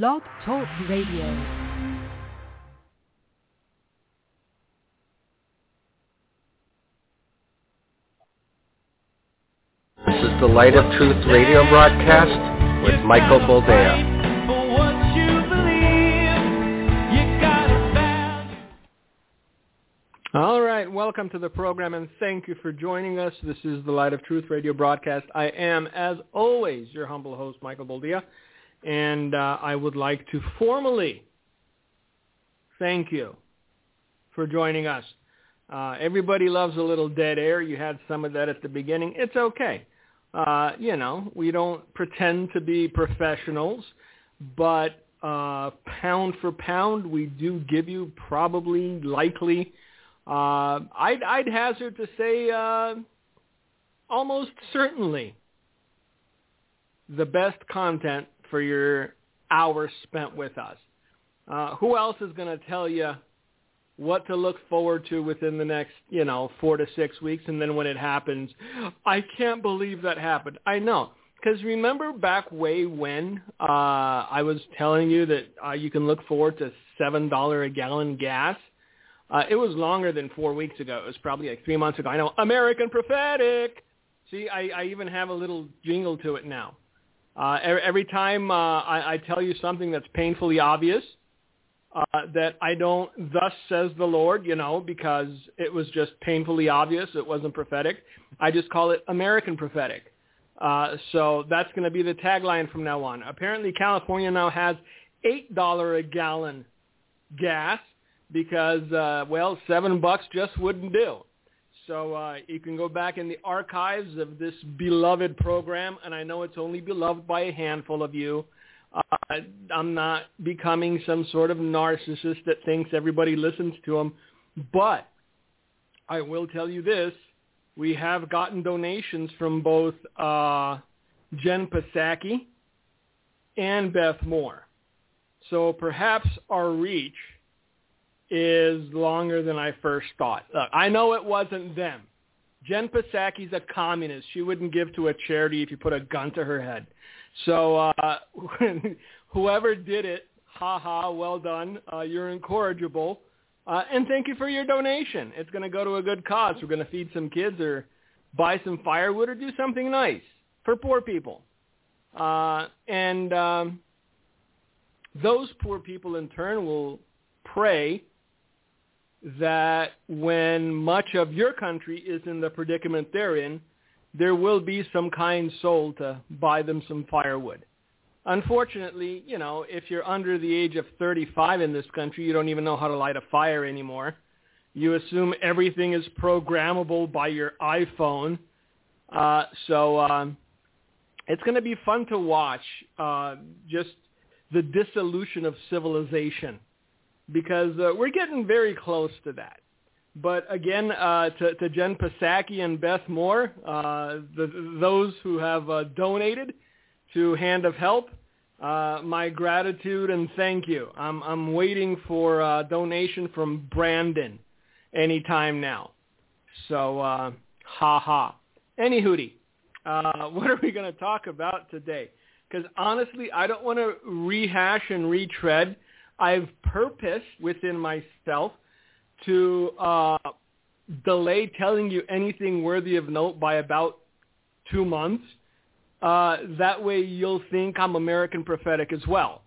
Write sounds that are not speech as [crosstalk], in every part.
Blog Talk Radio. This is the Light of Truth radio broadcast with Michael Boldea. All right, welcome to the program and thank you for joining us. This is the Light of Truth radio broadcast. I am, as always, your humble host, Michael Boldea, and uh, I would like to formally thank you for joining us. Uh, everybody loves a little dead air. You had some of that at the beginning. It's okay. Uh, you know, we don't pretend to be professionals, but uh, pound for pound, we do give you probably, likely, uh, I'd, I'd hazard to say uh, almost certainly the best content for your hour spent with us. Uh, who else is going to tell you what to look forward to within the next, you know, four to six weeks, and then when it happens, I can't believe that happened. I know, because remember back way when uh, I was telling you that uh, you can look forward to seven dollar a gallon gas. Uh, it was longer than four weeks ago. It was probably like three months ago. I know, American prophetic. See, I, I even have a little jingle to it now. Uh, every, time uh, I, I tell you something that's painfully obvious, uh, that I don't, thus says the Lord, you know, because it was just painfully obvious. It wasn't prophetic. I just call it American prophetic. Uh, so that's going to be the tagline from now on. Apparently California now has $8 a gallon gas because, uh, well, seven bucks just wouldn't do. So uh, you can go back in the archives of this beloved program, and I know it's only beloved by a handful of you. Uh, I'm not becoming some sort of narcissist that thinks everybody listens to him, but I will tell you this: we have gotten donations from both uh, Jen Psaki and Beth Moore, so perhaps our reach is longer than I first thought. Look, I know it wasn't them. Jen Psaki's a communist. She wouldn't give to a charity if you put a gun to her head. So uh, [laughs] whoever did it, ha ha, well done. Uh, you're incorrigible. Uh, and thank you for your donation. It's going to go to a good cause. We're going to feed some kids or buy some firewood or do something nice for poor people. Uh, and um, those poor people in turn will pray that when much of your country is in the predicament they're in, there will be some kind soul to buy them some firewood. Unfortunately, you know, if you're under the age of 35 in this country, you don't even know how to light a fire anymore. You assume everything is programmable by your iPhone. Uh, so um, it's going to be fun to watch uh, just the dissolution of civilization because uh, we're getting very close to that. But again, uh, to, to Jen Psaki and Beth Moore, uh, the, those who have uh, donated to Hand of Help, uh, my gratitude and thank you. I'm, I'm waiting for a donation from Brandon anytime now. So, uh, ha ha. Any hootie, uh, [laughs] what are we going to talk about today? Because honestly, I don't want to rehash and retread. I've purposed within myself to uh, delay telling you anything worthy of note by about two months. Uh, that way you'll think I'm American prophetic as well.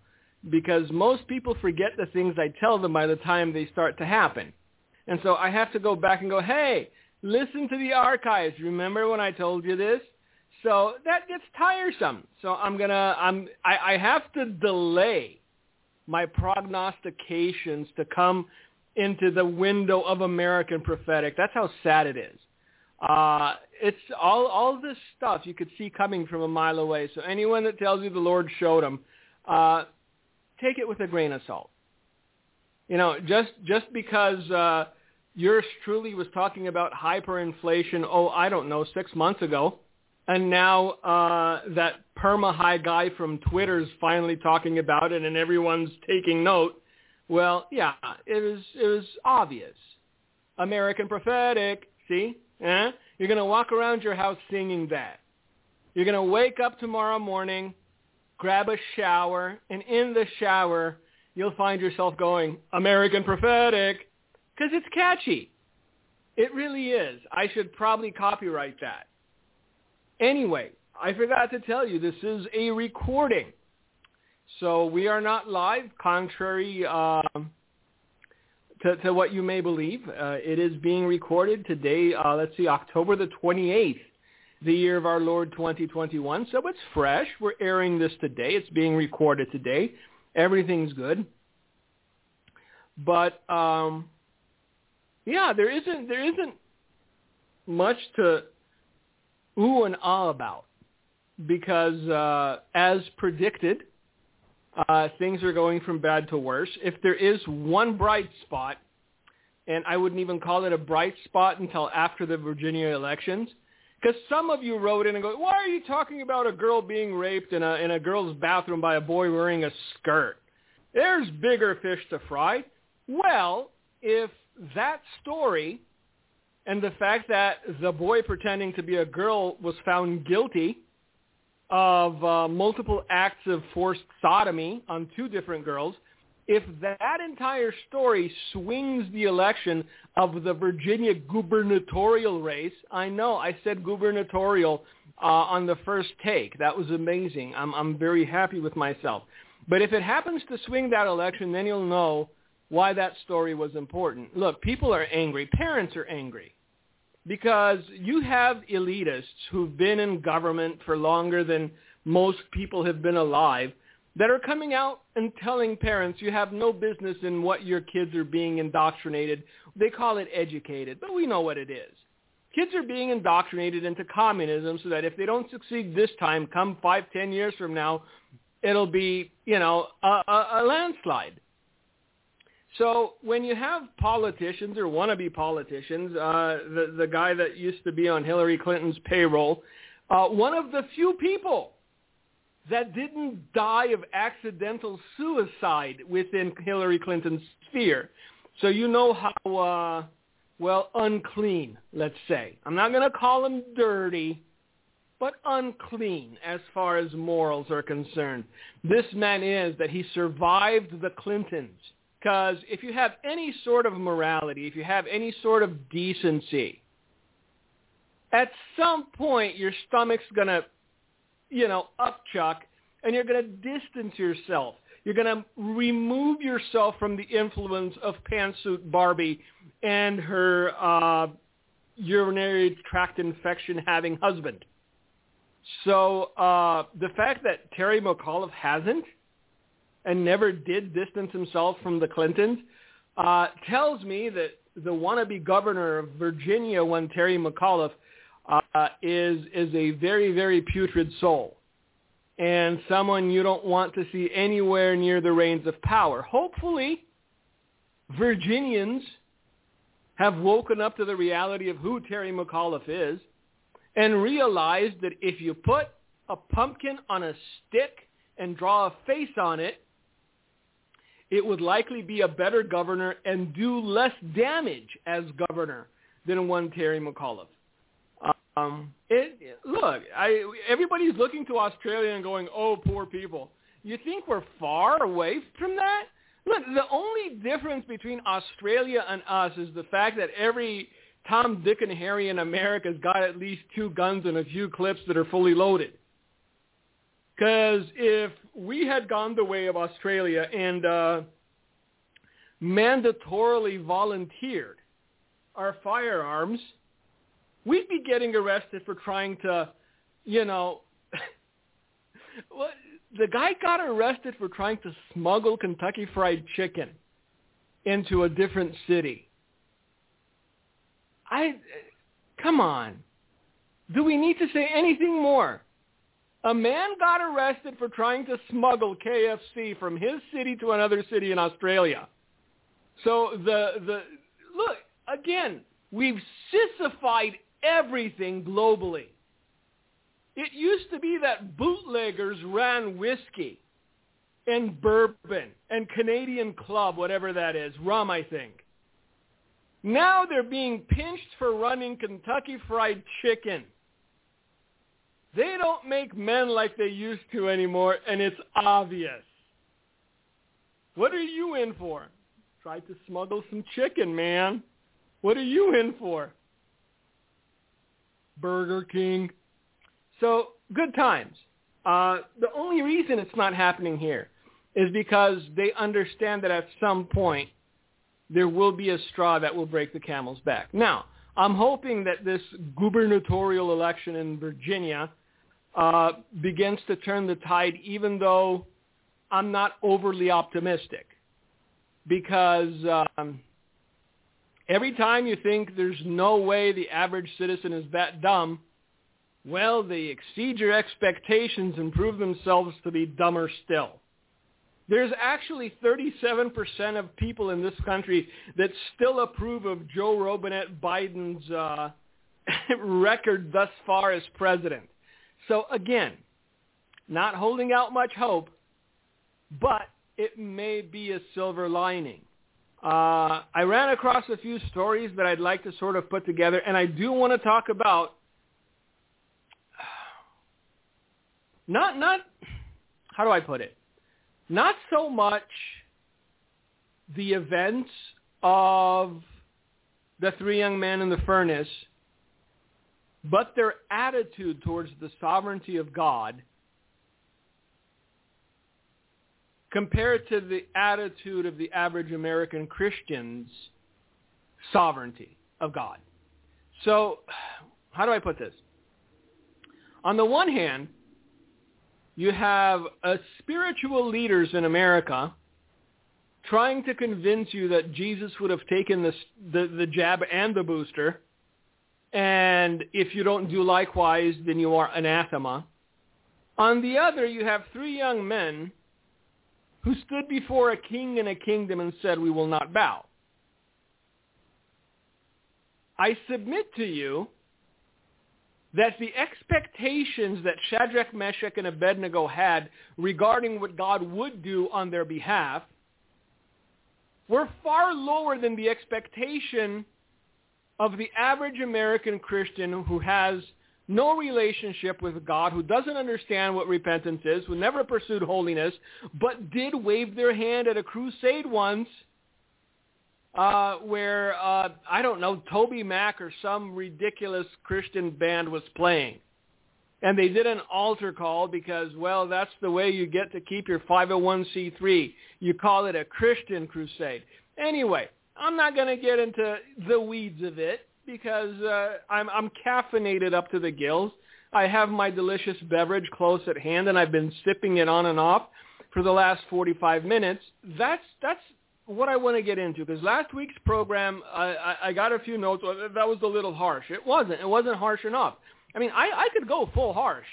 Because most people forget the things I tell them by the time they start to happen. And so I have to go back and go, hey, listen to the archives. Remember when I told you this? So that gets tiresome. So I'm gonna, I'm, I, I have to delay my prognostications to come into the window of American prophetic. That's how sad it is. Uh, it's all all this stuff you could see coming from a mile away. So anyone that tells you the Lord showed them, uh, take it with a grain of salt. You know, just just because uh, yours truly was talking about hyperinflation, oh, I don't know, six months ago, and now uh, that perma high guy from Twitter is finally talking about it, and everyone's taking note. Well, yeah, it was it was obvious. American prophetic. See, eh? You're gonna walk around your house singing that. You're gonna wake up tomorrow morning, grab a shower, and in the shower, you'll find yourself going, American Prophetic, because it's catchy. It really is. I should probably copyright that. Anyway, I forgot to tell you, this is a recording. So we are not live, contrary um, to, to, what you may believe. Uh, it is being recorded today, uh, let's see, October the 28th, the year of our Lord 2021. So it's fresh. We're airing this today. It's being recorded today. Everything's good. But um, yeah, there isn't there isn't much to ooh and ah about because uh, as predicted, uh, things are going from bad to worse. If there is one bright spot, and I wouldn't even call it a bright spot until after the Virginia elections, because some of you wrote in and go, why are you talking about a girl being raped in a, in a girl's bathroom by a boy wearing a skirt? There's bigger fish to fry. Well, if that story and the fact that the boy pretending to be a girl was found guilty of uh, multiple acts of forced sodomy on two different girls, if that entire story swings the election of the Virginia gubernatorial race, I know I said gubernatorial uh, on the first take. That was amazing. I'm, I'm very happy with myself. But if it happens to swing that election, then you'll know why that story was important. Look, people are angry. Parents are angry because you have elitists who've been in government for longer than most people have been alive that are coming out and telling parents you have no business in what your kids are being indoctrinated. They call it educated, but we know what it is. Kids are being indoctrinated into communism so that if they don't succeed this time, come five, ten years from now, it'll be, you know, a, a, a landslide. So when you have politicians or wannabe politicians, uh, the the guy that used to be on Hillary Clinton's payroll, uh, one of the few people that didn't die of accidental suicide within Hillary Clinton's sphere. So you know how uh, well unclean, let's say. I'm not going to call him dirty, but unclean as far as morals are concerned. This man is that he survived the Clintons because if you have any sort of morality, if you have any sort of decency, at some point your stomach's going to, you know, upchuck and you're going to distance yourself. You're going to remove yourself from the influence of pantsuit Barbie and her uh, urinary tract infection having husband. So uh, the fact that Terry McAuliffe hasn't and never did distance himself from the Clintons uh, tells me that the wannabe governor of Virginia, one Terry McAuliffe, uh, is is a very very putrid soul, and someone you don't want to see anywhere near the reins of power. Hopefully, Virginians have woken up to the reality of who Terry McAuliffe is, and realized that if you put a pumpkin on a stick and draw a face on it, it would likely be a better governor and do less damage as governor than one Terry McAuliffe. Um, it, look, I, everybody's looking to Australia and going, oh, poor people. You think we're far away from that? Look, the only difference between Australia and us is the fact that every Tom, Dick, and Harry in America's got at least two guns and a few clips that are fully loaded. Because if we had gone the way of Australia and uh, mandatorily volunteered our firearms, we'd be getting arrested for trying to, you know, [laughs] what the guy got arrested for trying to smuggle Kentucky Fried Chicken into a different city. I, come on. Do we need to say anything more? A man got arrested for trying to smuggle KFC from his city to another city in Australia. So the the look again, we've sissified everything globally. It used to be that bootleggers ran whiskey and bourbon and Canadian club, whatever that is, rum, I think. Now they're being pinched for running Kentucky Fried Chicken. They don't make men like they used to anymore, and it's obvious. What are you in for? Tried to smuggle some chicken, man. What are you in for? Burger King. So good times. Uh, the only reason it's not happening here is because they understand that at some point there will be a straw that will break the camel's back. Now, I'm hoping that this gubernatorial election in Virginia uh, begins to turn the tide, even though I'm not overly optimistic. Because um, every time you think there's no way the average citizen is that dumb, well, they exceed your expectations and prove themselves to be dumber still. There's actually 37% of people in this country that still approve of Joe Robinette Biden's uh, [laughs] record thus far as president. So again, not holding out much hope, but it may be a silver lining. Uh, I ran across a few stories that I'd like to sort of put together, and I do want to talk about not not how do I put it? Not so much the events of the three young men in the furnace, but their attitude towards the sovereignty of God compared to the attitude of the average American Christian's sovereignty of God. So how do I put this? On the one hand, you have uh, spiritual leaders in America trying to convince you that Jesus would have taken the, the, the jab and the booster, and if you don't do likewise, then you are anathema. On the other, you have three young men who stood before a king and a kingdom and said, we will not bow. I submit to you that the expectations that Shadrach, Meshach, and Abednego had regarding what God would do on their behalf were far lower than the expectation of the average American Christian who has no relationship with God, who doesn't understand what repentance is, who never pursued holiness, but did wave their hand at a crusade once uh, where uh, I don't know Toby Mac or some ridiculous Christian band was playing, and they did an altar call because well that's the way you get to keep your 501c3. You call it a Christian crusade. Anyway, I'm not going to get into the weeds of it because uh, I'm I'm caffeinated up to the gills. I have my delicious beverage close at hand, and I've been sipping it on and off for the last 45 minutes. That's that's what I want to get into because last week's program, I, I, I got a few notes. That was a little harsh. It wasn't. It wasn't harsh enough. I mean, I, I could go full harsh.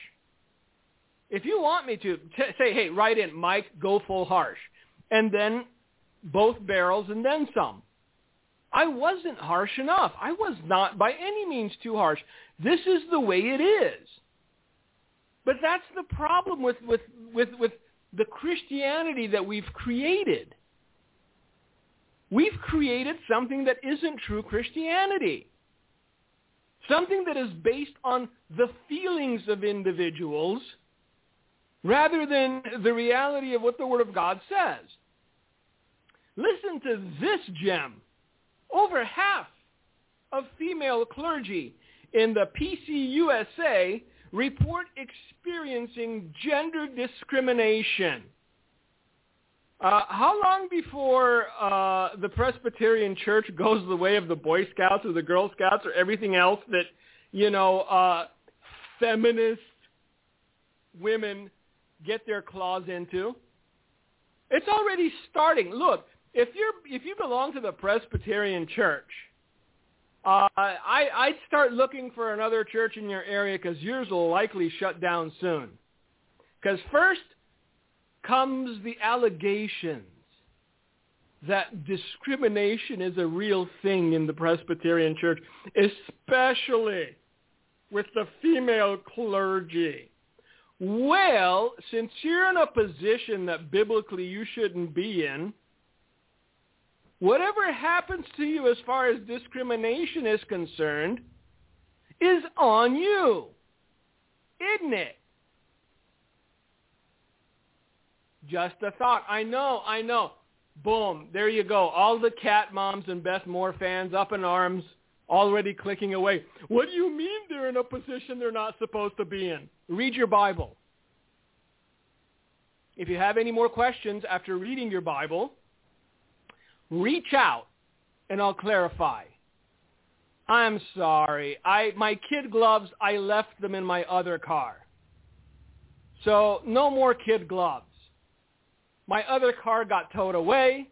If you want me to, t- say, hey, write in, Mike, go full harsh. And then both barrels and then some. I wasn't harsh enough. I was not by any means too harsh. This is the way it is. But that's the problem with, with, with, with the Christianity that we've created. We've created something that isn't true Christianity. Something that is based on the feelings of individuals rather than the reality of what the Word of God says. Listen to this gem. Over half of female clergy in the PCUSA report experiencing gender discrimination. Uh, how long before uh, the Presbyterian Church goes the way of the Boy Scouts or the Girl Scouts or everything else that, you know, uh, feminist women get their claws into? It's already starting. Look, if you're if you belong to the Presbyterian Church, uh, I I'd start looking for another church in your area because yours will likely shut down soon. Because first, comes the allegations that discrimination is a real thing in the Presbyterian Church, especially with the female clergy. Well, since you're in a position that biblically you shouldn't be in, whatever happens to you as far as discrimination is concerned is on you. isn't it? Just a thought. I know, I know. Boom, there you go. All the cat moms and Beth Moore fans up in arms, already clicking away. What do you mean they're in a position they're not supposed to be in? Read your Bible. If you have any more questions after reading your Bible, reach out and I'll clarify. I'm sorry. I my kid gloves, I left them in my other car. So no more kid gloves. My other car got towed away,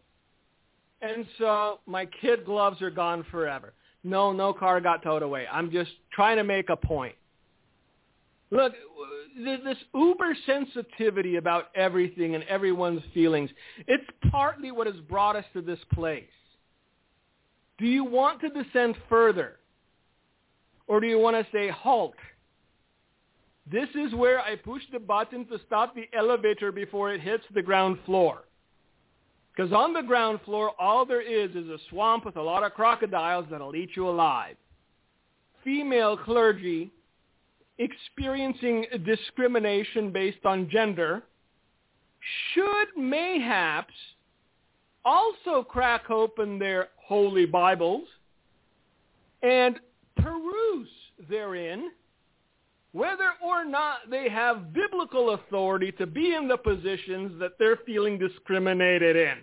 and so my kid gloves are gone forever. No, no car got towed away. I'm just trying to make a point. Look, this uber sensitivity about everything and everyone's feelings, it's partly what has brought us to this place. Do you want to descend further? Or do you want to say, halt? This is where I push the button to stop the elevator before it hits the ground floor. Because on the ground floor, all there is is a swamp with a lot of crocodiles that'll eat you alive. Female clergy experiencing discrimination based on gender should mayhaps also crack open their holy Bibles and peruse therein whether or not they have biblical authority to be in the positions that they're feeling discriminated in.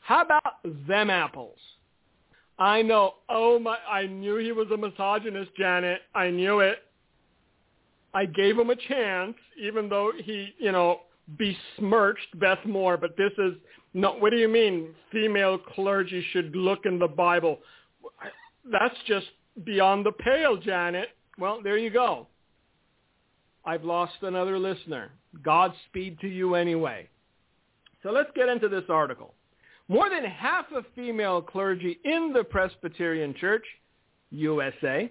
How about them apples? I know. Oh my, I knew he was a misogynist, Janet. I knew it. I gave him a chance, even though he, you know, besmirched Beth Moore. But this is no. What do you mean? Female clergy should look in the Bible. That's just beyond the pale, Janet. Well, there you go. I've lost another listener. Godspeed to you anyway. So let's get into this article. More than half of female clergy in the Presbyterian Church, USA,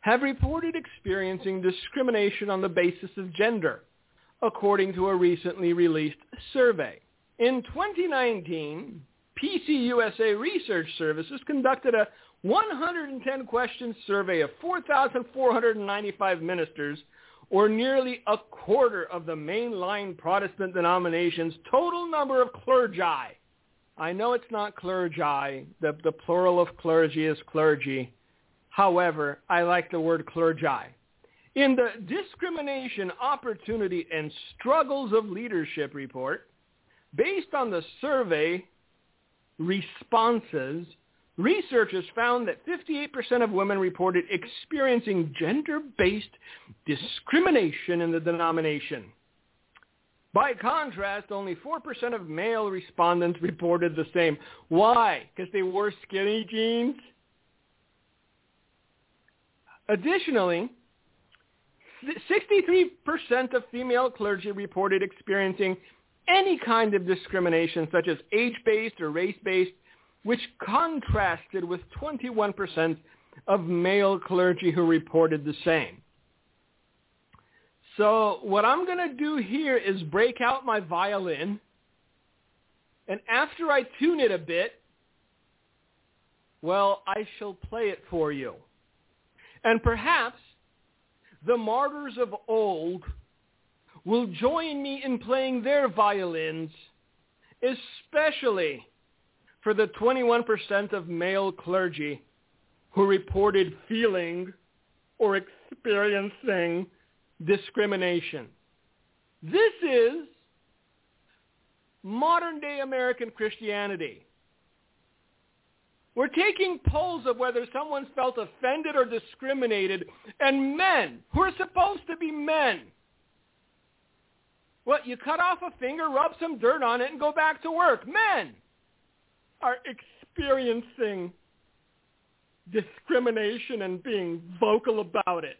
have reported experiencing discrimination on the basis of gender, according to a recently released survey. In 2019, PCUSA Research Services conducted a 110 question survey of 4,495 ministers, or nearly a quarter of the mainline Protestant denomination's total number of clergy. I know it's not clergy. The, the plural of clergy is clergy. However, I like the word clergy. In the Discrimination, Opportunity, and Struggles of Leadership report, based on the survey responses, Researchers found that 58% of women reported experiencing gender-based discrimination in the denomination. By contrast, only 4% of male respondents reported the same. Why? Because they wore skinny jeans? Additionally, 63% of female clergy reported experiencing any kind of discrimination, such as age-based or race-based, which contrasted with 21% of male clergy who reported the same. So what I'm going to do here is break out my violin, and after I tune it a bit, well, I shall play it for you. And perhaps the martyrs of old will join me in playing their violins, especially for the 21% of male clergy who reported feeling or experiencing discrimination. This is modern day American Christianity. We're taking polls of whether someone's felt offended or discriminated, and men, who are supposed to be men, well, you cut off a finger, rub some dirt on it, and go back to work. Men are experiencing discrimination and being vocal about it.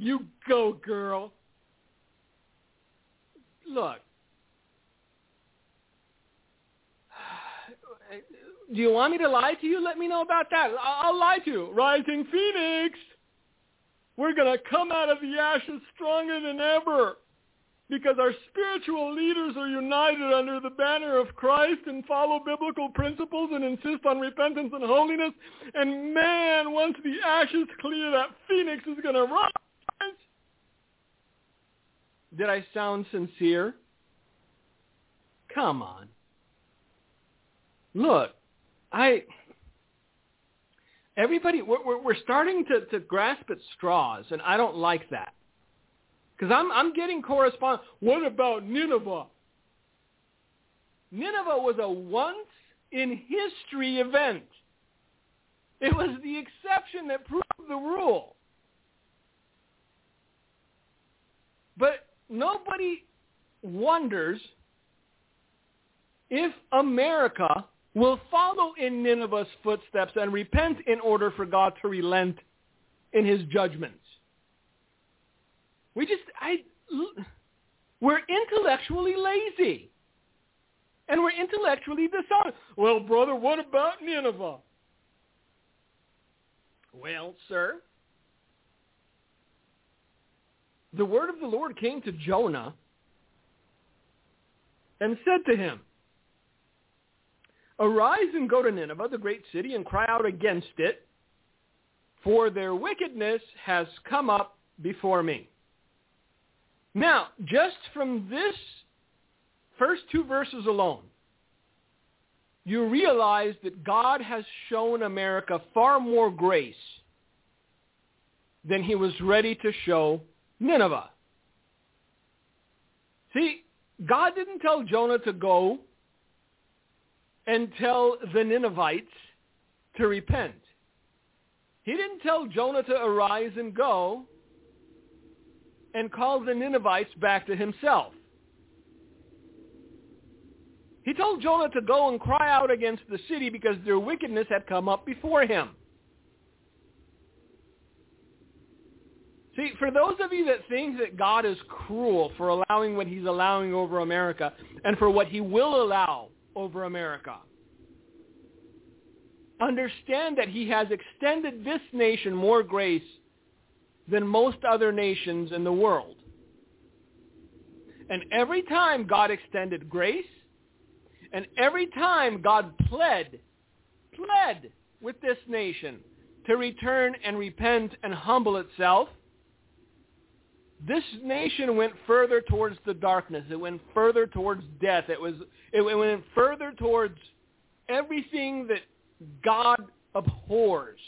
You go, girl. Look. [sighs] Do you want me to lie to you? Let me know about that. I'll lie to you. Rising Phoenix. We're going to come out of the ashes stronger than ever. because our spiritual leaders are united under the banner of Christ and follow biblical principles and insist on repentance and holiness. And man, once the ashes clear, that phoenix is going to rise. Did I sound sincere? Come on. Look, I everybody we're, we're starting to, to grasp at straws, and I don't like that because I'm I'm getting correspondence. What about Nineveh? Nineveh was a once in history event. It was the exception that proved the rule. But nobody wonders if America will follow in Nineveh's footsteps and repent in order for God to relent in his judgments. We just, I, we're intellectually lazy. And we're intellectually dishonest. Well, brother, what about Nineveh? Well, sir, the word of the Lord came to Jonah and said to him, Arise and go to Nineveh, the great city, and cry out against it, for their wickedness has come up before me. Now, just from this first two verses alone, you realize that God has shown America far more grace than he was ready to show Nineveh. See, God didn't tell Jonah to go and tell the Ninevites to repent. He didn't tell Jonah to arise and go and call the Ninevites back to himself. He told Jonah to go and cry out against the city because their wickedness had come up before him. See, for those of you that think that God is cruel for allowing what he's allowing over America and for what he will allow over America, understand that he has extended this nation more grace than most other nations in the world. And every time God extended grace, and every time God pled, pled with this nation to return and repent and humble itself, this nation went further towards the darkness. It went further towards death. It was it went further towards everything that God abhors.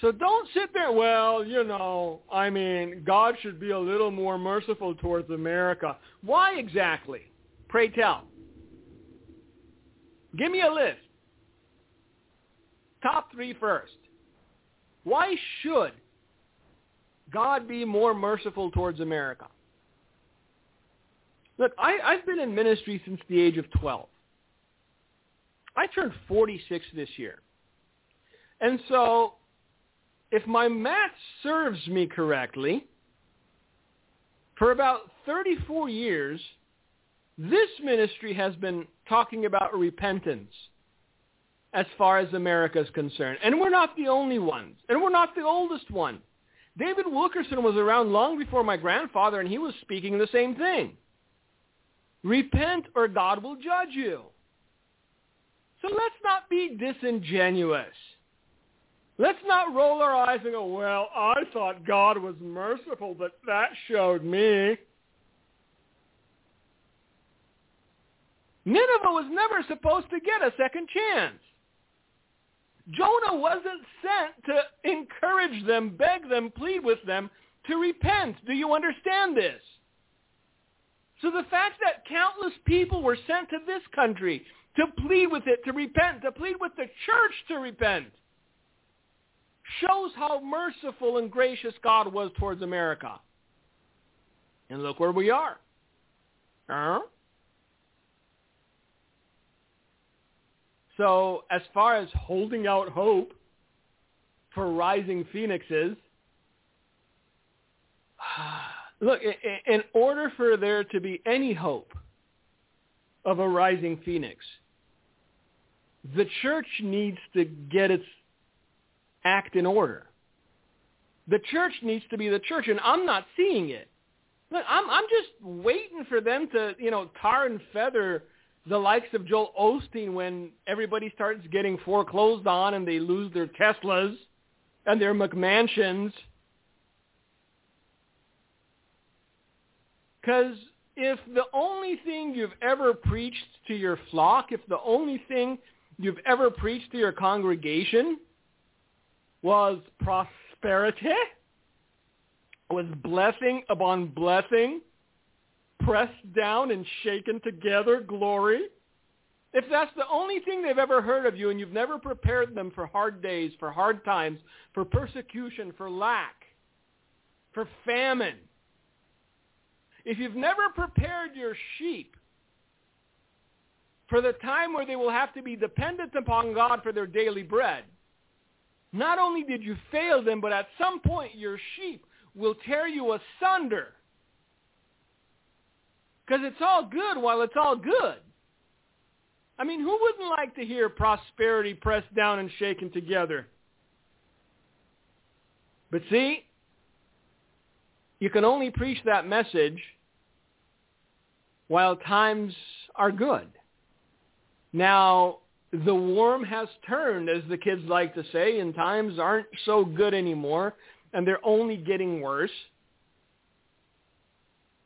So don't sit there, well, you know, I mean, God should be a little more merciful towards America. Why exactly? Pray tell. Give me a list. Top three first. Why should God be more merciful towards America? Look, I, I've been in ministry since the age of 12. I turned 46 this year. And so if my math serves me correctly, for about 34 years, this ministry has been talking about repentance as far as America is concerned. And we're not the only ones. And we're not the oldest one. David Wilkerson was around long before my grandfather, and he was speaking the same thing. Repent or God will judge you. So let's not be disingenuous. Let's not roll our eyes and go, well, I thought God was merciful, but that showed me. Nineveh was never supposed to get a second chance. Jonah wasn't sent to encourage them, beg them, plead with them to repent. Do you understand this? So the fact that countless people were sent to this country to plead with it to repent, to plead with the church to repent, shows how merciful and gracious God was towards America. And look where we are. Huh? So as far as holding out hope for rising phoenixes, [sighs] look, in order for there to be any hope of a rising phoenix, the church needs to get its act in order. The church needs to be the church, and I'm not seeing it. Look, I'm I'm just waiting for them to, you know, tar and feather the likes of Joel Osteen when everybody starts getting foreclosed on and they lose their Teslas and their McMansions. Because if the only thing you've ever preached to your flock, if the only thing you've ever preached to your congregation was prosperity, was blessing upon blessing, pressed down and shaken together glory, if that's the only thing they've ever heard of you and you've never prepared them for hard days, for hard times, for persecution, for lack, for famine, if you've never prepared your sheep for the time where they will have to be dependent upon God for their daily bread, not only did you fail them, but at some point your sheep will tear you asunder. Because it's all good while it's all good. I mean, who wouldn't like to hear prosperity pressed down and shaken together? But see, you can only preach that message while times are good. Now, the worm has turned, as the kids like to say, and times aren't so good anymore, and they're only getting worse.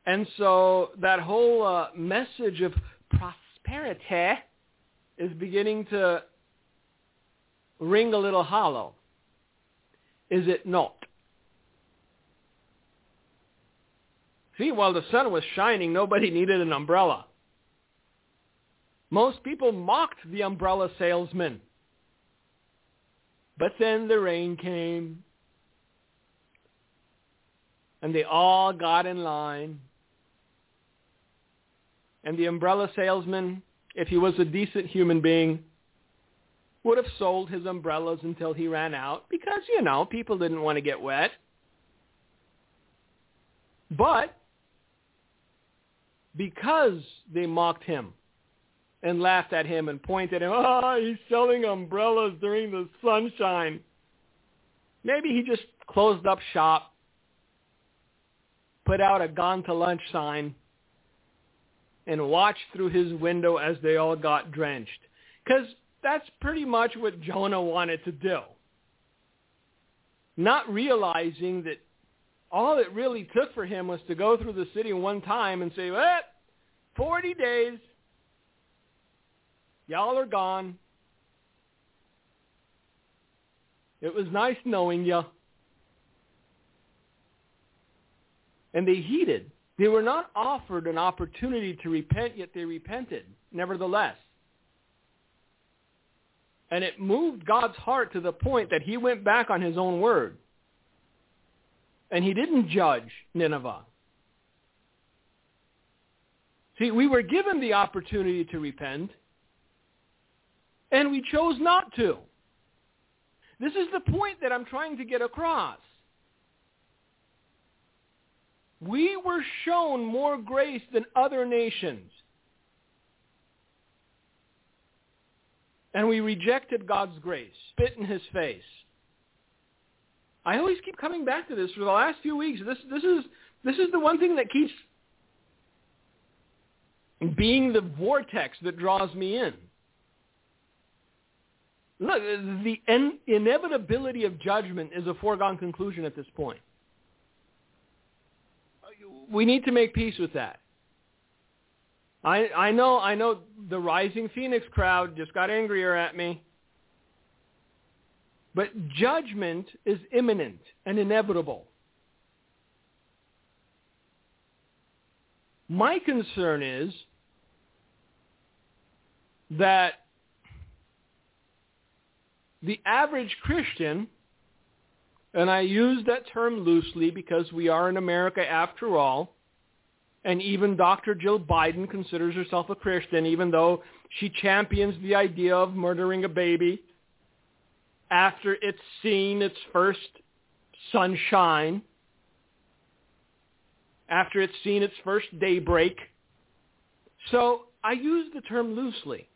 And so that whole uh, message of prosperity is beginning to ring a little hollow. Is it not? See, while the sun was shining, nobody needed an umbrella. Most people mocked the umbrella salesman. But then the rain came, and they all got in line. And the umbrella salesman, if he was a decent human being, would have sold his umbrellas until he ran out because, you know, people didn't want to get wet. But because they mocked him and laughed at him and pointed at him, oh, he's selling umbrellas during the sunshine. Maybe he just closed up shop, put out a gone to lunch sign, and watched through his window as they all got drenched. Because that's pretty much what Jonah wanted to do. Not realizing that all it really took for him was to go through the city one time and say, well, 40 days, y'all are gone. It was nice knowing you. And they heeded. They were not offered an opportunity to repent, yet they repented, nevertheless. And it moved God's heart to the point that he went back on his own word. And he didn't judge Nineveh. See, we were given the opportunity to repent, and we chose not to. This is the point that I'm trying to get across. We were shown more grace than other nations. And we rejected God's grace, spit in his face. I always keep coming back to this for the last few weeks. This, this, is, this is the one thing that keeps being the vortex that draws me in. Look, the in- inevitability of judgment is a foregone conclusion at this point. We need to make peace with that. I, I know I know the rising Phoenix crowd just got angrier at me. But judgment is imminent and inevitable. My concern is that the average Christian, and I use that term loosely because we are in America after all, and even Dr. Jill Biden considers herself a Christian, even though she champions the idea of murdering a baby after it's seen its first sunshine, after it's seen its first daybreak. So I use the term loosely.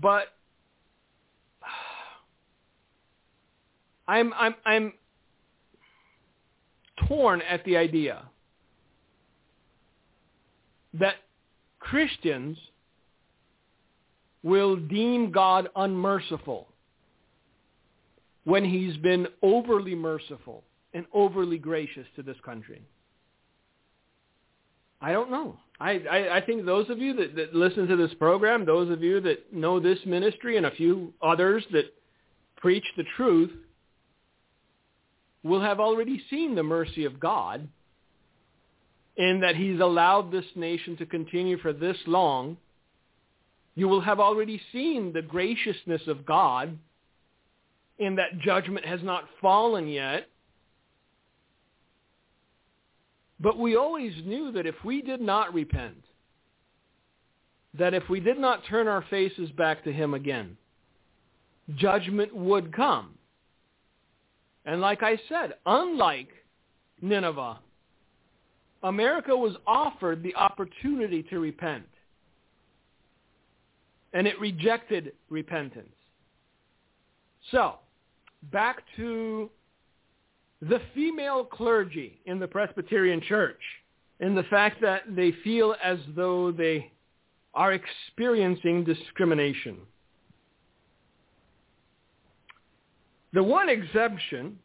But I'm I'm I'm torn at the idea that Christians will deem God unmerciful when he's been overly merciful and overly gracious to this country. I don't know. I, I, I think those of you that, that listen to this program, those of you that know this ministry and a few others that preach the truth will have already seen the mercy of God in that he's allowed this nation to continue for this long. You will have already seen the graciousness of God in that judgment has not fallen yet. But we always knew that if we did not repent, that if we did not turn our faces back to him again, judgment would come. And like I said, unlike Nineveh, America was offered the opportunity to repent. And it rejected repentance. So, back to the female clergy in the Presbyterian Church and the fact that they feel as though they are experiencing discrimination. The one exemption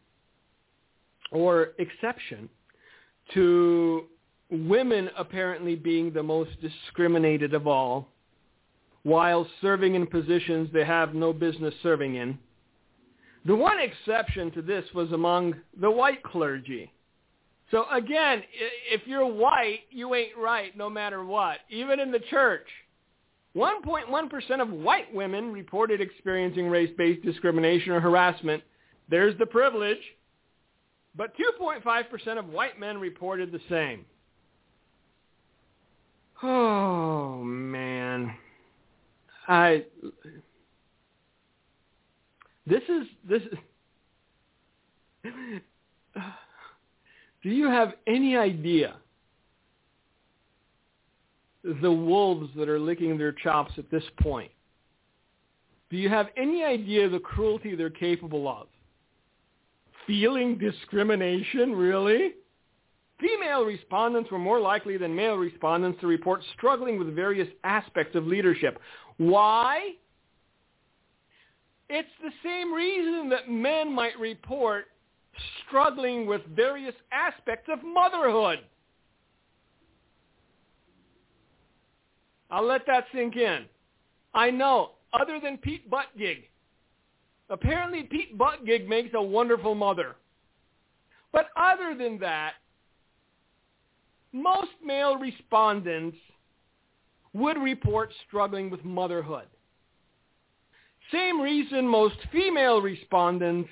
or exception to women apparently being the most discriminated of all while serving in positions they have no business serving in the one exception to this was among the white clergy. So again, if you're white, you ain't right no matter what, even in the church. 1.1% of white women reported experiencing race-based discrimination or harassment. There's the privilege. But 2.5% of white men reported the same. Oh, man. I this is this. [sighs] Do you have any idea the wolves that are licking their chops at this point? Do you have any idea the cruelty they're capable of? Feeling discrimination, really? Female respondents were more likely than male respondents to report struggling with various aspects of leadership. Why? It's the same reason that men might report struggling with various aspects of motherhood. I'll let that sink in. I know, other than Pete Buttigieg. Apparently Pete Buttigieg makes a wonderful mother. But other than that, most male respondents would report struggling with motherhood. Same reason most female respondents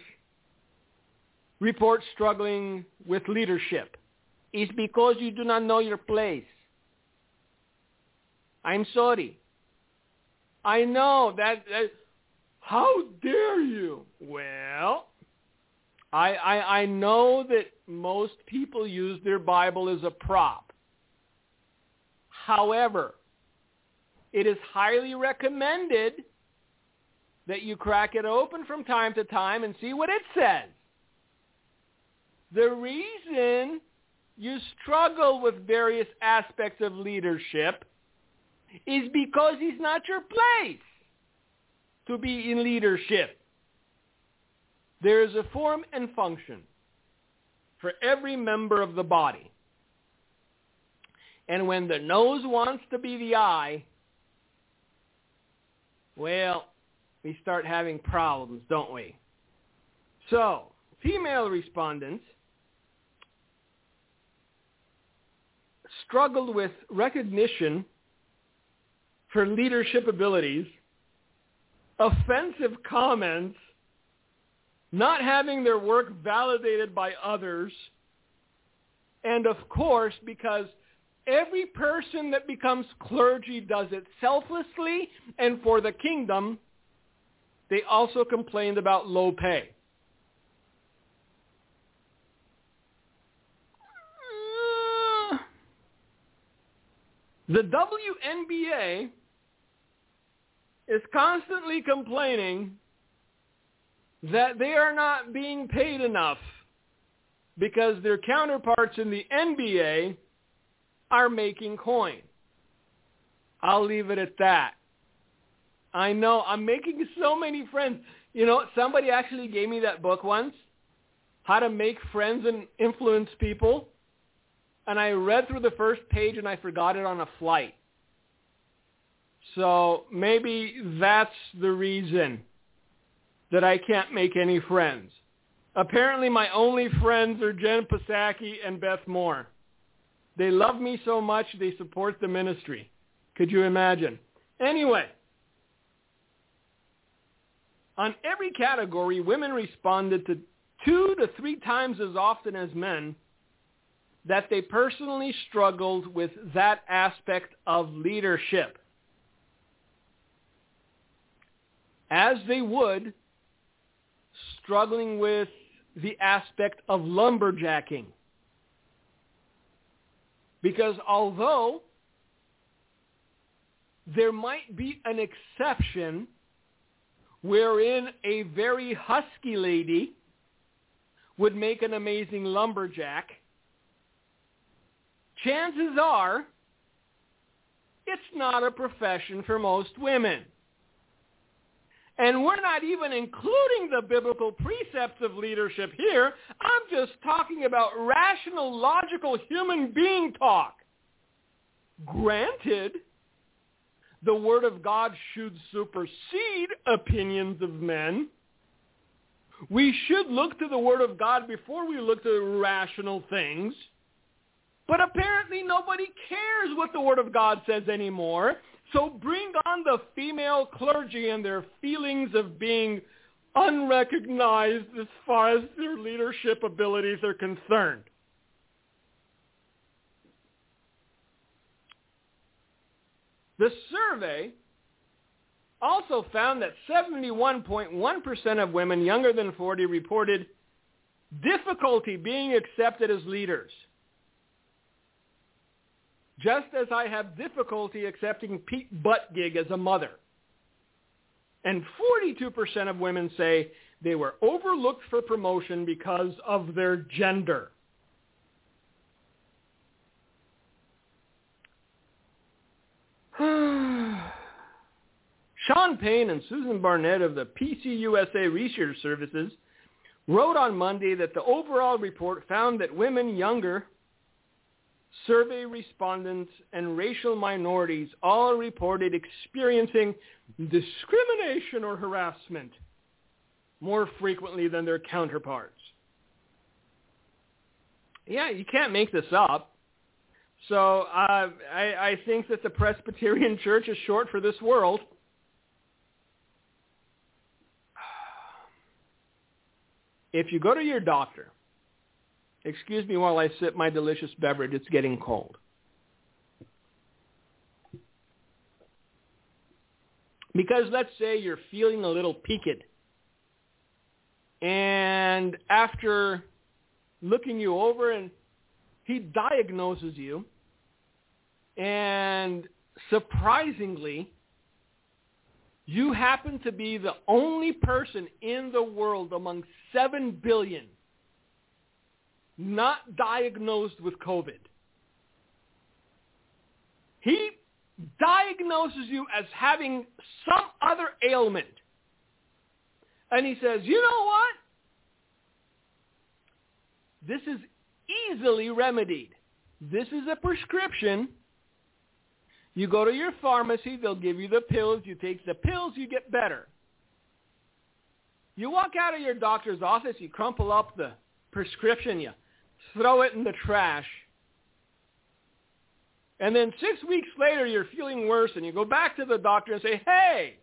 report struggling with leadership is because you do not know your place. I'm sorry. I know that, that how dare you? Well, I, I, I know that most people use their Bible as a prop. However, it is highly recommended that you crack it open from time to time and see what it says. The reason you struggle with various aspects of leadership is because it's not your place to be in leadership. There is a form and function for every member of the body. And when the nose wants to be the eye, well, we start having problems, don't we? So, female respondents struggled with recognition for leadership abilities, offensive comments, not having their work validated by others, and of course, because every person that becomes clergy does it selflessly and for the kingdom, they also complained about low pay. The WNBA is constantly complaining that they are not being paid enough because their counterparts in the NBA are making coin. I'll leave it at that. I know I'm making so many friends. You know, somebody actually gave me that book once, How to Make Friends and Influence People. And I read through the first page and I forgot it on a flight. So maybe that's the reason that I can't make any friends. Apparently my only friends are Jen Psaki and Beth Moore. They love me so much they support the ministry. Could you imagine? Anyway, on every category, women responded to two to three times as often as men that they personally struggled with that aspect of leadership. As they would struggling with the aspect of lumberjacking. Because although there might be an exception wherein a very husky lady would make an amazing lumberjack, chances are it's not a profession for most women. And we're not even including the biblical precepts of leadership here. I'm just talking about rational, logical human being talk. Granted, the Word of God should supersede opinions of men. We should look to the Word of God before we look to rational things. But apparently nobody cares what the Word of God says anymore. So bring on the female clergy and their feelings of being unrecognized as far as their leadership abilities are concerned. The survey also found that 71.1% of women younger than 40 reported difficulty being accepted as leaders just as I have difficulty accepting Pete Buttigieg as a mother. And 42% of women say they were overlooked for promotion because of their gender. [sighs] Sean Payne and Susan Barnett of the PCUSA Research Services wrote on Monday that the overall report found that women younger survey respondents and racial minorities all reported experiencing discrimination or harassment more frequently than their counterparts. Yeah, you can't make this up. So uh, I, I think that the Presbyterian [laughs] Church is short for this world. [sighs] If you go to your doctor Excuse me while I sip my delicious beverage. It's getting cold. Because let's say you're feeling a little peaked. And after looking you over and he diagnoses you and surprisingly you happen to be the only person in the world among 7 billion not diagnosed with COVID. He diagnoses you as having some other ailment. And he says, you know what? This is easily remedied. This is a prescription. You go to your pharmacy, they'll give you the pills. You take the pills, you get better. You walk out of your doctor's office, you crumple up the prescription, you throw it in the trash. And then six weeks later, you're feeling worse, and you go back to the doctor and say, hey,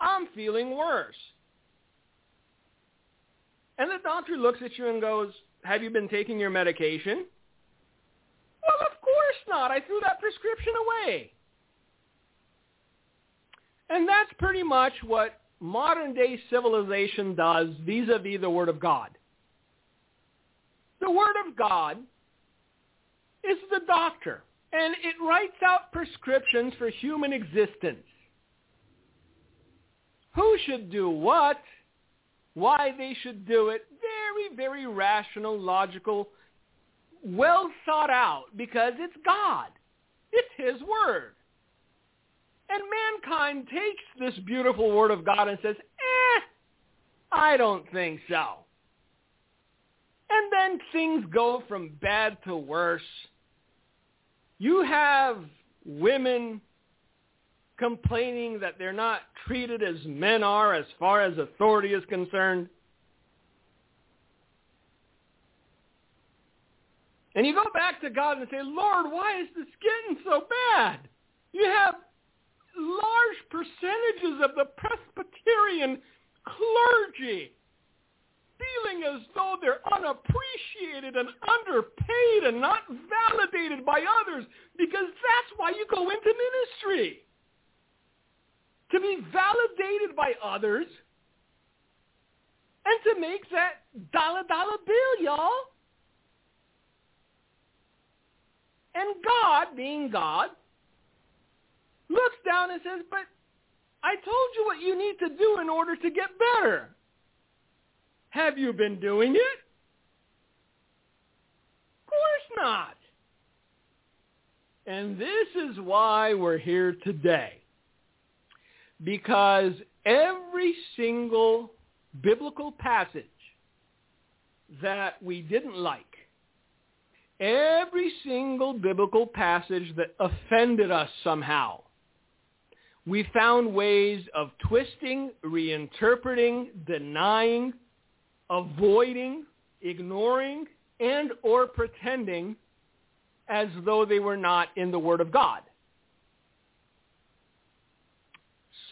I'm feeling worse. And the doctor looks at you and goes, have you been taking your medication? Well, of course not. I threw that prescription away. And that's pretty much what modern day civilization does vis-a-vis the Word of God. The Word of God is the doctor, and it writes out prescriptions for human existence. Who should do what, why they should do it, very, very rational, logical, well thought out because it's God. It's his word. And mankind takes this beautiful word of God and says, eh, I don't think so. And then things go from bad to worse. You have women complaining that they're not treated as men are as far as authority is concerned. And you go back to God and say, Lord, why is this getting so bad? You have large percentages of the Presbyterian clergy feeling as though they're unappreciated and underpaid and not validated by others because that's why you go into ministry. To be validated by others and to make that dollar dollar bill, y'all. And God, being God, looks down and says, but I told you what you need to do in order to get better. Have you been doing it? Of course not. And this is why we're here today. Because every single biblical passage that we didn't like, every single biblical passage that offended us somehow, we found ways of twisting, reinterpreting, denying, avoiding, ignoring, and or pretending as though they were not in the Word of God.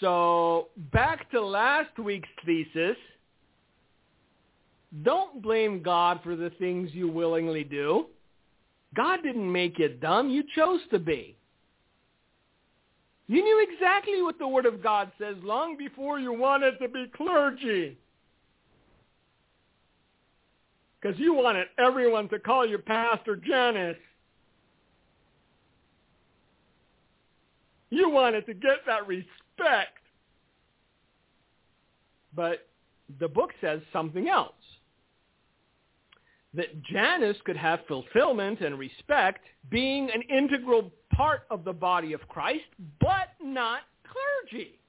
So back to last week's thesis, don't blame God for the things you willingly do. God didn't make you dumb. You chose to be. You knew exactly what the Word of God says long before you wanted to be clergy. Because you wanted everyone to call you Pastor Janice. You wanted to get that respect. But the book says something else. That Janice could have fulfillment and respect being an integral part of the body of Christ, but not clergy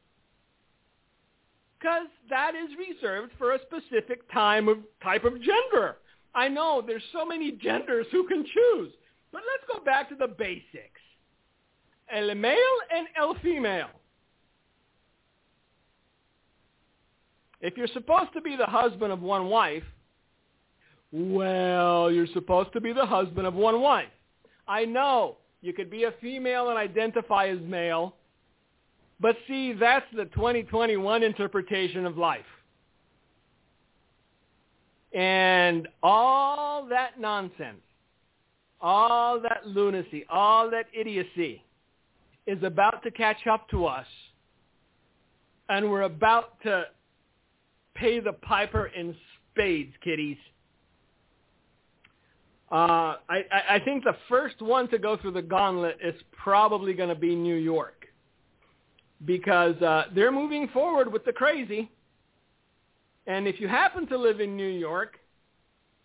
because that is reserved for a specific time of type of gender. I know there's so many genders who can choose, but let's go back to the basics. El male and el female. If you're supposed to be the husband of one wife, well, you're supposed to be the husband of one wife. I know you could be a female and identify as male, but see, that's the 2021 interpretation of life. And all that nonsense, all that lunacy, all that idiocy is about to catch up to us. And we're about to pay the piper in spades, kiddies. Uh, I, I think the first one to go through the gauntlet is probably going to be New York because uh, they're moving forward with the crazy. And if you happen to live in New York,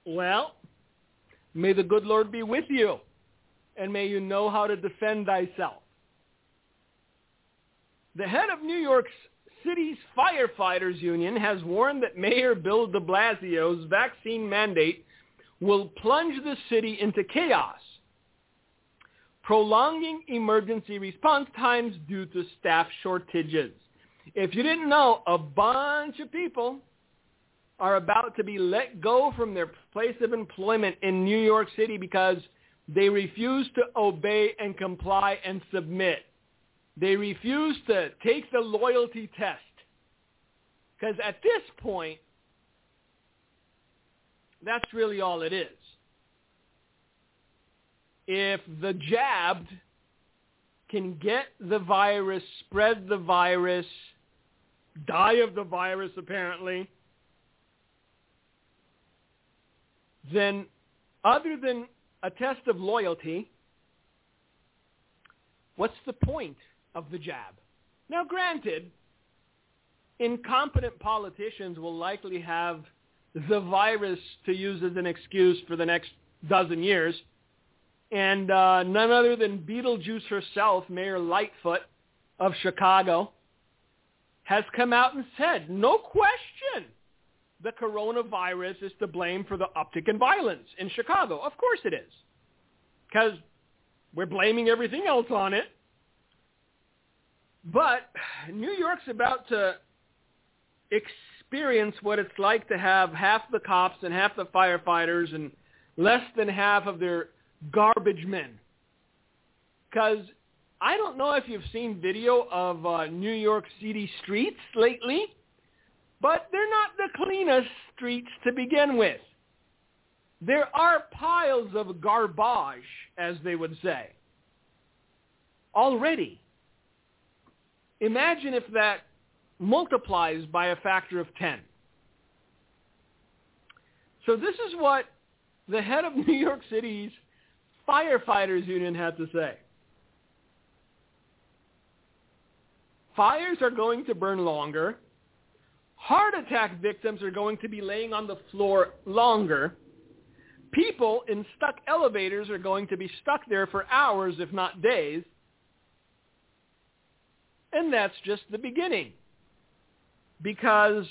well, may the good Lord be with you, and may you know how to defend thyself. The head of New York's City's firefighters union has warned that Mayor Bill de Blasio's vaccine mandate will plunge the city into chaos prolonging emergency response times due to staff shortages. If you didn't know, a bunch of people are about to be let go from their place of employment in New York City because they refuse to obey and comply and submit. They refuse to take the loyalty test. Because at this point, that's really all it is if the jabbed can get the virus, spread the virus, die of the virus apparently, then other than a test of loyalty, what's the point of the jab? Now granted, incompetent politicians will likely have the virus to use as an excuse for the next dozen years. And uh, none other than Beetlejuice herself, Mayor Lightfoot of Chicago, has come out and said, no question, the coronavirus is to blame for the uptick in violence in Chicago. Of course it is. Because we're blaming everything else on it. But New York's about to experience what it's like to have half the cops and half the firefighters and less than half of their garbage men. Because I don't know if you've seen video of uh, New York City streets lately, but they're not the cleanest streets to begin with. There are piles of garbage, as they would say, already. Imagine if that multiplies by a factor of 10. So this is what the head of [laughs] New York City's firefighters union had to say. Fires are going to burn longer. Heart attack victims are going to be laying on the floor longer. People in stuck elevators are going to be stuck there for hours, if not days. And that's just the beginning. Because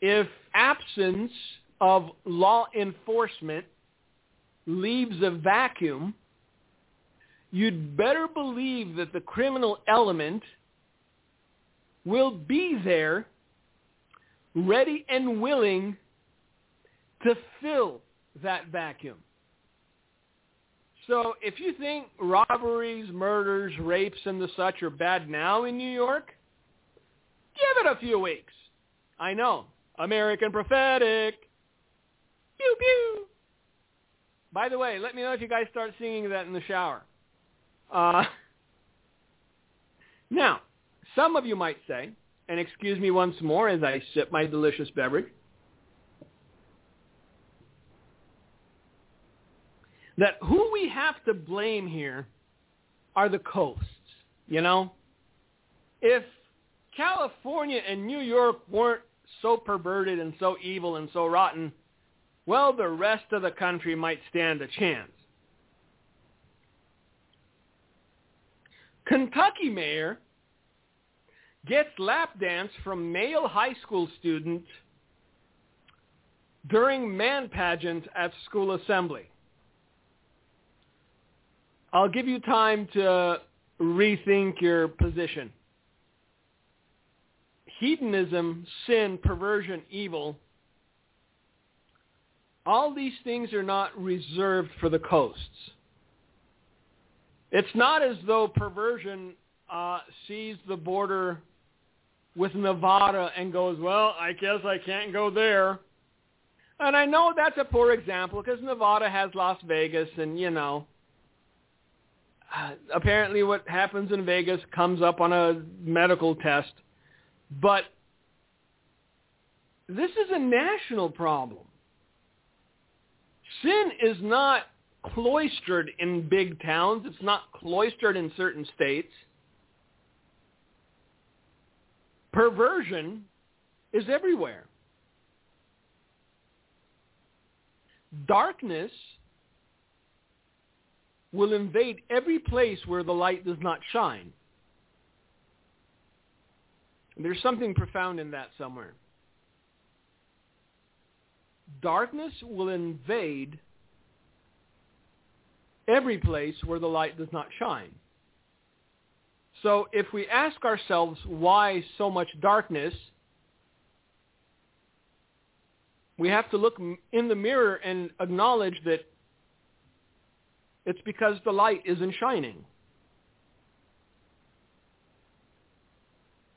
if absence of law enforcement leaves a vacuum, you'd better believe that the criminal element will be there ready and willing to fill that vacuum. So if you think robberies, murders, rapes, and the such are bad now in New York, give it a few weeks. I know. American prophetic. Pew pew. By the way, let me know if you guys start singing that in the shower. Uh, [laughs] now, some of you might say, and excuse me once more as I sip my delicious beverage, that who we have to blame here are the coasts, you know? If California and New York weren't so perverted and so evil and so rotten, well, the rest of the country might stand a chance. Kentucky mayor gets lap dance from male high school student during man pageant at school assembly. I'll give you time to rethink your position. Hedonism, sin, perversion, evil, all these things are not reserved for the coasts. It's not as though perversion uh, sees the border with Nevada and goes, well, I guess I can't go there. And I know that's a poor example because Nevada has Las Vegas and, you know, uh, apparently what happens in Vegas comes up on a medical test. But this is a national problem. Sin is not cloistered in big towns. It's not cloistered in certain states. Perversion is everywhere. Darkness will invade every place where the light does not shine. There's something profound in that somewhere. Darkness will invade every place where the light does not shine. So if we ask ourselves why so much darkness, we have to look in the mirror and acknowledge that it's because the light isn't shining.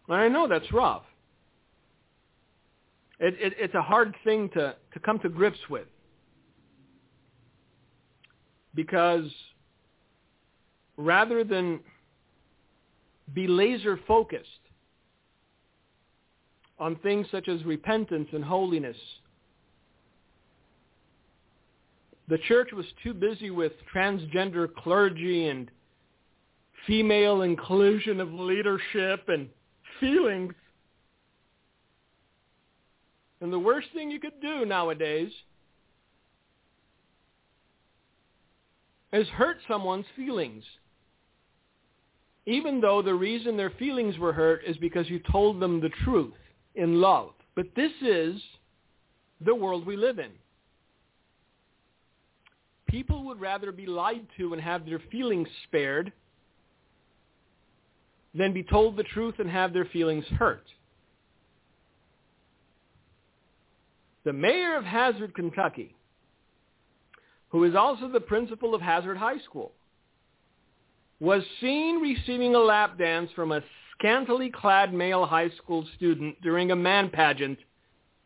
And I know that's rough. It, it, it's a hard thing to, to come to grips with because rather than be laser focused on things such as repentance and holiness, the church was too busy with transgender clergy and female inclusion of leadership and feelings And the worst thing you could do nowadays is hurt someone's feelings. Even though the reason their feelings were hurt is because you told them the truth in love. But this is the world we live in. People would rather be lied to and have their feelings spared than be told the truth and have their feelings hurt. The mayor of Hazard, Kentucky, who is also the principal of Hazard High School, was seen receiving a lap dance from a scantily clad male high school student during a man pageant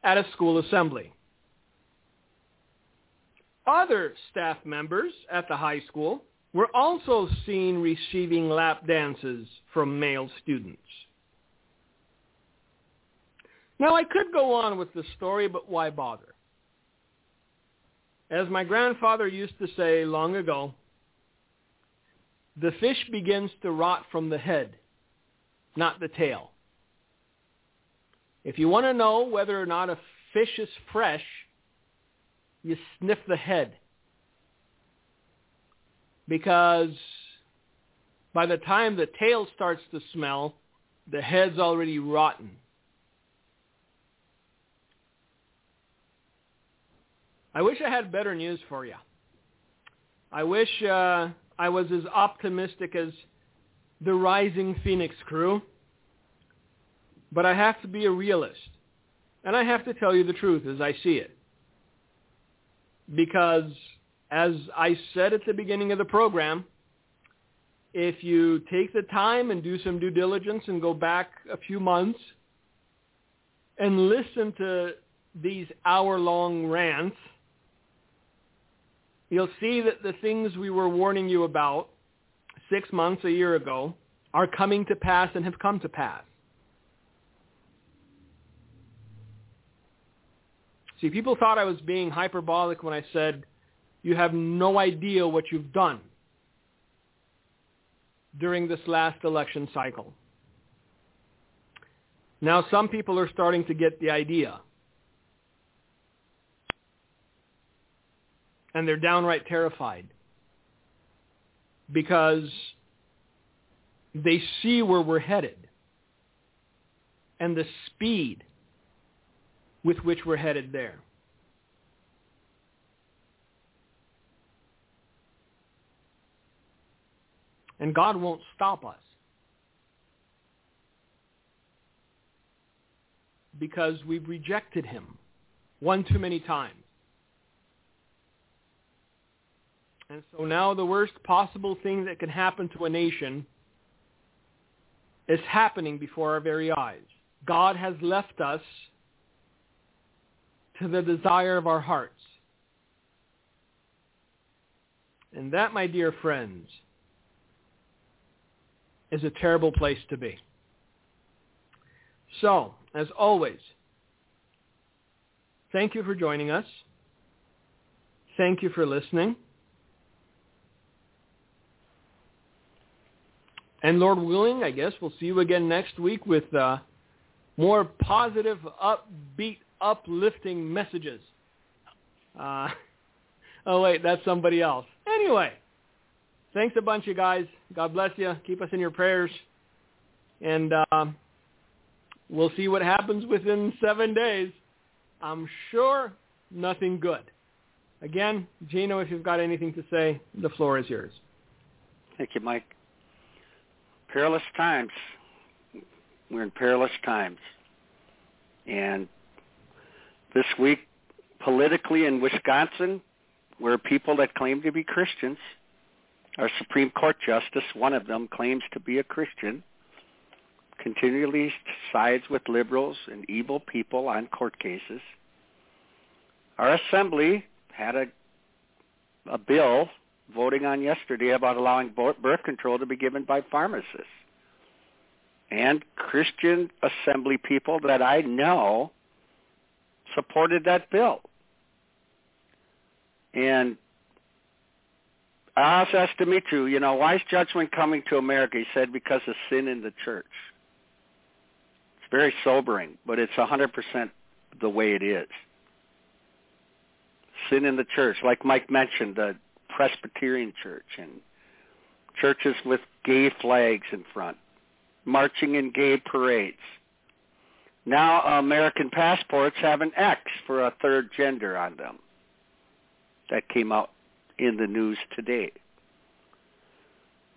at a school assembly. Other staff members at the high school were also seen receiving lap dances from male students. Now, I could go on with the story, but why bother? As my grandfather used to say long ago, the fish begins to rot from the head, not the tail. If you want to know whether or not a fish is fresh, you sniff the head. Because by the time the tail starts to smell, the head's already rotten. I wish I had better news for you. I wish uh, I was as optimistic as the Rising Phoenix crew, but I have to be a realist. And I have to tell you the truth as I see it. Because as I said at the beginning of the program, if you take the time and do some due diligence and go back a few months and listen to these hour-long rants, you'll see that the things we were warning you about six months, a year ago, are coming to pass and have come to pass. See, people thought I was being hyperbolic when I said, you have no idea what you've done during this last election cycle. Now some people are starting to get the idea. And they're downright terrified because they see where we're headed and the speed with which we're headed there. And God won't stop us. Because we've rejected him one too many times. And so now the worst possible thing that can happen to a nation is happening before our very eyes. God has left us to the desire of our hearts. And that, my dear friends, is a terrible place to be. So, as always, thank you for joining us. Thank you for listening. And Lord willing, I guess we'll see you again next week with uh, more positive, upbeat, uplifting messages. Uh, [laughs] oh, wait, that's somebody else. Anyway, thanks a bunch, you guys. God bless you. Keep us in your prayers. And uh, we'll see what happens within seven days. I'm sure nothing good. Again, Gino, if you've got anything to say, the floor is yours. Thank you, Mike. Perilous times. We're in perilous times. And this week, politically in Wisconsin, where people that claim to be Christians our Supreme Court justice, one of them, claims to be a Christian, continually sides with liberals and evil people on court cases. Our assembly had a a bill voting on yesterday about allowing birth control to be given by pharmacists. And Christian assembly people that I know supported that bill. And I also asked Dimitri, you know, why is judgment coming to America? He said because of sin in the church. It's very sobering, but it's 100% the way it is. Sin in the church, like Mike mentioned, the Presbyterian church and churches with gay flags in front, marching in gay parades. Now American passports have an X for a third gender on them. That came out in the news today.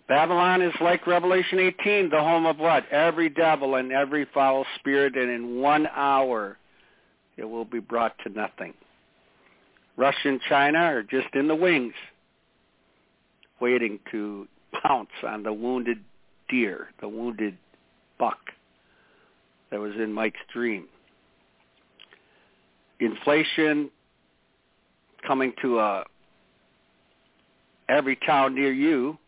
Babylon is like Revelation 18, the home of what? Every devil and every foul spirit, and in one hour it will be brought to nothing. Russia and China are just in the wings, waiting to pounce on the wounded deer, the wounded buck that was in Mike's dream. Inflation coming to a every town near you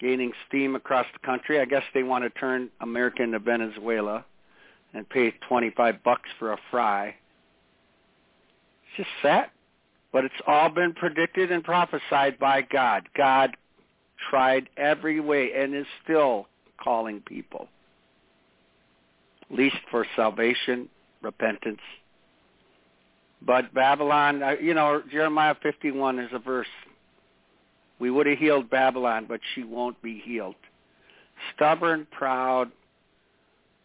gaining steam across the country. I guess they want to turn America into Venezuela and pay 25 bucks for a fry. It's just sad. But it's all been predicted and prophesied by God. God tried every way and is still calling people. Least for salvation, repentance. But Babylon, uh, you know, Jeremiah 51 is a verse we would have healed Babylon, but she won't be healed. Stubborn, proud,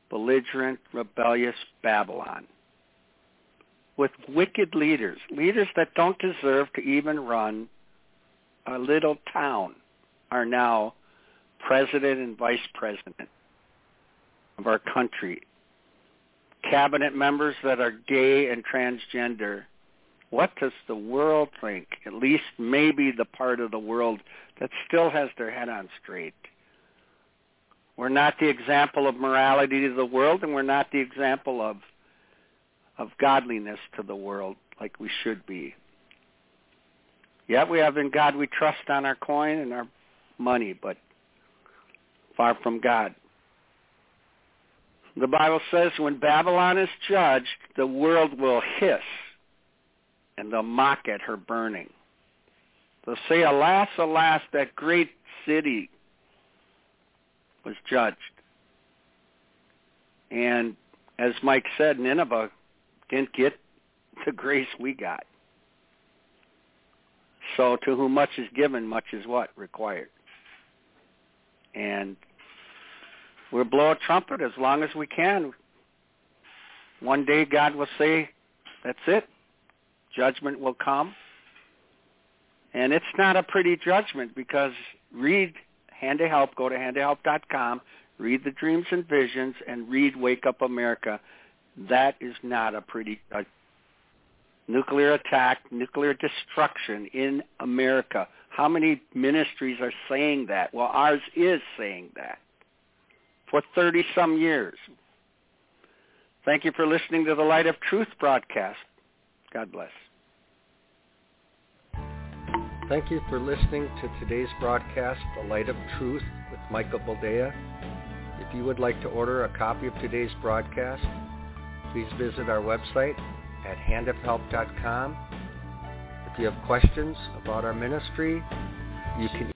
belligerent, rebellious Babylon with wicked leaders, leaders that don't deserve to even run a little town are now president and vice president of our country. Cabinet members that are gay and transgender what does the world think? At least maybe the part of the world that still has their head on straight. We're not the example of morality to the world, and we're not the example of of godliness to the world like we should be. Yet we have in God we trust on our coin and our money, but far from God. The Bible says when Babylon is judged, the world will hiss and they'll mock at her burning. They'll say, alas, alas, that great city was judged. And as Mike said, Nineveh didn't get the grace we got. So to whom much is given, much is what? Required. And we'll blow a trumpet as long as we can. One day God will say, that's it. Judgment will come. And it's not a pretty judgment because read Hand of Help, go to handofhelp.com, read the dreams and visions, and read Wake Up America. That is not a pretty judgment. Nuclear attack, nuclear destruction in America. How many ministries are saying that? Well, ours is saying that for 30-some years. Thank you for listening to the Light of Truth broadcast. God bless. Thank you for listening to today's broadcast, The Light of Truth with Michael Boldea. If you would like to order a copy of today's broadcast, please visit our website at handofhelp.com. If you have questions about our ministry, you can